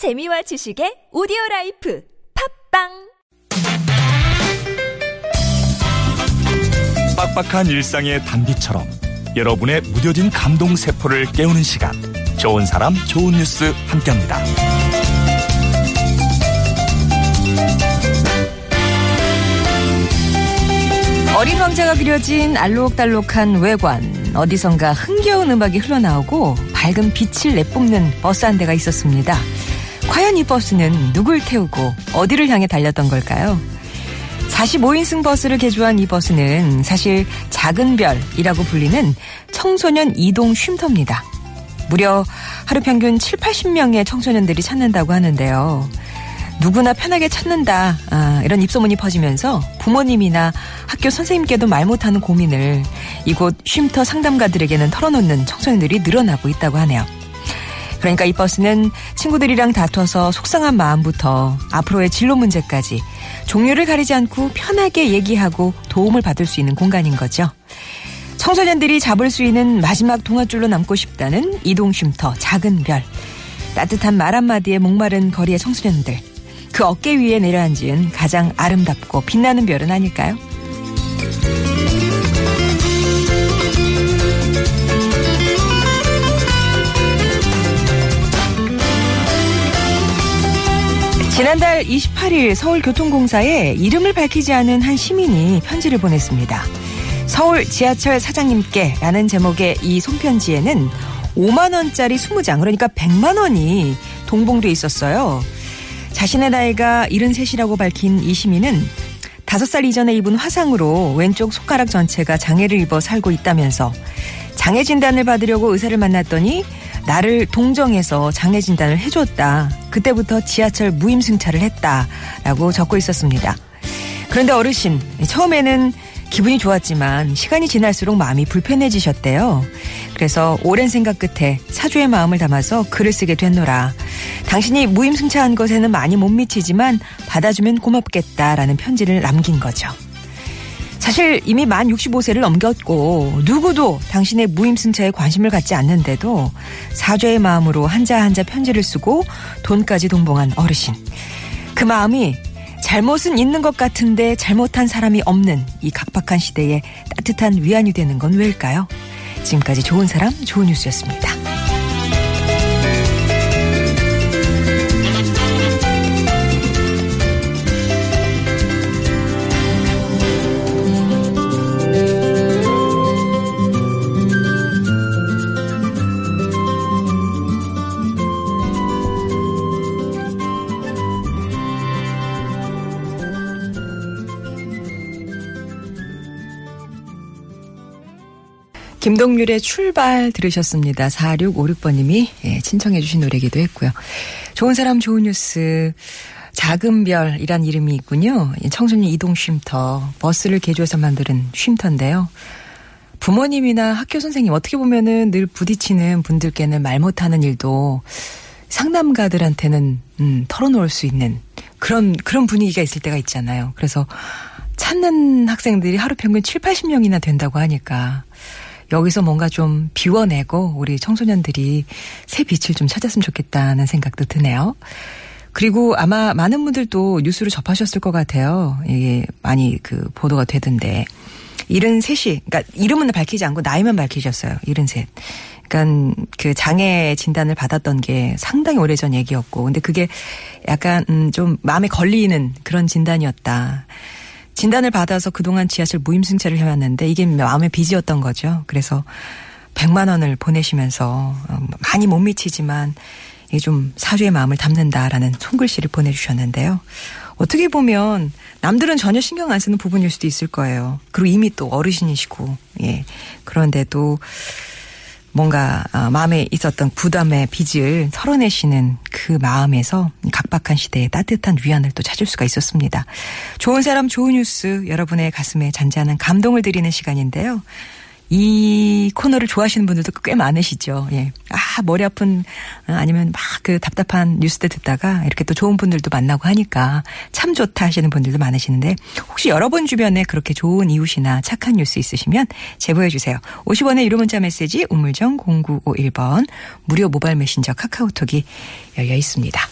재미와 지식의 오디오 라이프 팟빵 빡빡한 일상의 단비처럼 여러분의 무뎌진 감동 세포를 깨우는 시간 좋은 사람 좋은 뉴스 함께합니다. 어린 왕자가 그려진 알록달록한 외관 어디선가 흥겨운 음악이 흘러나오고 밝은 빛을 내뿜는 버스 한 대가 있었습니다. 과연 이 버스는 누굴 태우고 어디를 향해 달렸던 걸까요? 45인승 버스를 개조한 이 버스는 사실 작은 별이라고 불리는 청소년 이동 쉼터입니다. 무려 하루 평균 7, 80명의 청소년들이 찾는다고 하는데요. 누구나 편하게 찾는다 아, 이런 입소문이 퍼지면서 부모님이나 학교 선생님께도 말 못하는 고민을 이곳 쉼터 상담가들에게는 털어놓는 청소년들이 늘어나고 있다고 하네요. 그러니까 이 버스는 친구들이랑 다퉈서 속상한 마음부터 앞으로의 진로 문제까지 종류를 가리지 않고 편하게 얘기하고 도움을 받을 수 있는 공간인 거죠. 청소년들이 잡을 수 있는 마지막 동화줄로 남고 싶다는 이동 쉼터 작은 별. 따뜻한 말 한마디에 목마른 거리의 청소년들. 그 어깨 위에 내려앉은 가장 아름답고 빛나는 별은 아닐까요? 지난달 28일 서울교통공사에 이름을 밝히지 않은 한 시민이 편지를 보냈습니다. 서울 지하철 사장님께 라는 제목의 이 손편지에는 5만원짜리 20장, 그러니까 100만원이 동봉돼 있었어요. 자신의 나이가 73이라고 밝힌 이 시민은 5살 이전에 입은 화상으로 왼쪽 손가락 전체가 장애를 입어 살고 있다면서 장애 진단을 받으려고 의사를 만났더니 나를 동정해서 장애 진단을 해줬다. 그때부터 지하철 무임승차를 했다라고 적고 있었습니다. 그런데 어르신 처음에는 기분이 좋았지만 시간이 지날수록 마음이 불편해지셨대요. 그래서 오랜 생각 끝에 사주의 마음을 담아서 글을 쓰게 됐노라. 당신이 무임승차한 것에는 많이 못 미치지만 받아주면 고맙겠다라는 편지를 남긴 거죠. 사실 이미 만 65세를 넘겼고 누구도 당신의 무임승차에 관심을 갖지 않는데도 사죄의 마음으로 한자 한자 편지를 쓰고 돈까지 동봉한 어르신. 그 마음이 잘못은 있는 것 같은데 잘못한 사람이 없는 이 각박한 시대에 따뜻한 위안이 되는 건 왜일까요? 지금까지 좋은 사람, 좋은 뉴스였습니다. 김동률의 출발 들으셨습니다. 4656번님이 예, 친청해 주신 노래기도 했고요. 좋은 사람 좋은 뉴스 작은 별이란 이름이 있군요. 청소년 이동 쉼터 버스를 개조해서 만드는 쉼터인데요. 부모님이나 학교 선생님 어떻게 보면은 늘 부딪히는 분들께는 말 못하는 일도 상담가들한테는 음, 털어놓을 수 있는 그런 그런 분위기가 있을 때가 있잖아요. 그래서 찾는 학생들이 하루 평균 7, 80명이나 된다고 하니까 여기서 뭔가 좀 비워내고 우리 청소년들이 새 빛을 좀 찾았으면 좋겠다는 생각도 드네요. 그리고 아마 많은 분들도 뉴스를 접하셨을 것 같아요. 이게 많이 그 보도가 되던데. 73이, 그러니까 이름은 밝히지 않고 나이만 밝히셨어요. 73. 그러니까 그 장애 진단을 받았던 게 상당히 오래전 얘기였고. 근데 그게 약간 음 좀 마음에 걸리는 그런 진단이었다. 진단을 받아서 그동안 지하철 무임승차를 해왔는데 이게 마음의 빚이었던 거죠. 그래서 100만 원을 보내시면서 어, 많이 못 미치지만 이게 좀 사주의 마음을 담는다라는 손글씨를 보내주셨는데요. 어떻게 보면 남들은 전혀 신경 안 쓰는 부분일 수도 있을 거예요. 그리고 이미 또 어르신이시고, 예. 그런데도 뭔가 어, 마음에 있었던 부담의 빚을 털어내시는 그 마음에서 각박한 시대에 따뜻한 위안을 또 찾을 수가 있었습니다. 좋은 사람 좋은 뉴스 여러분의 가슴에 잔잔한 감동을 드리는 시간인데요. 이 코너를 좋아하시는 분들도 꽤 많으시죠. 예. 아, 머리 아픈, 어, 아니면 막 그 답답한 뉴스들 듣다가 이렇게 또 좋은 분들도 만나고 하니까 참 좋다 하시는 분들도 많으시는데 혹시 여러분 주변에 그렇게 좋은 이웃이나 착한 뉴스 있으시면 제보해 주세요. 50원의 유료 문자 메시지 우물정 0951번 무료 모바일 메신저 카카오톡이 열려 있습니다.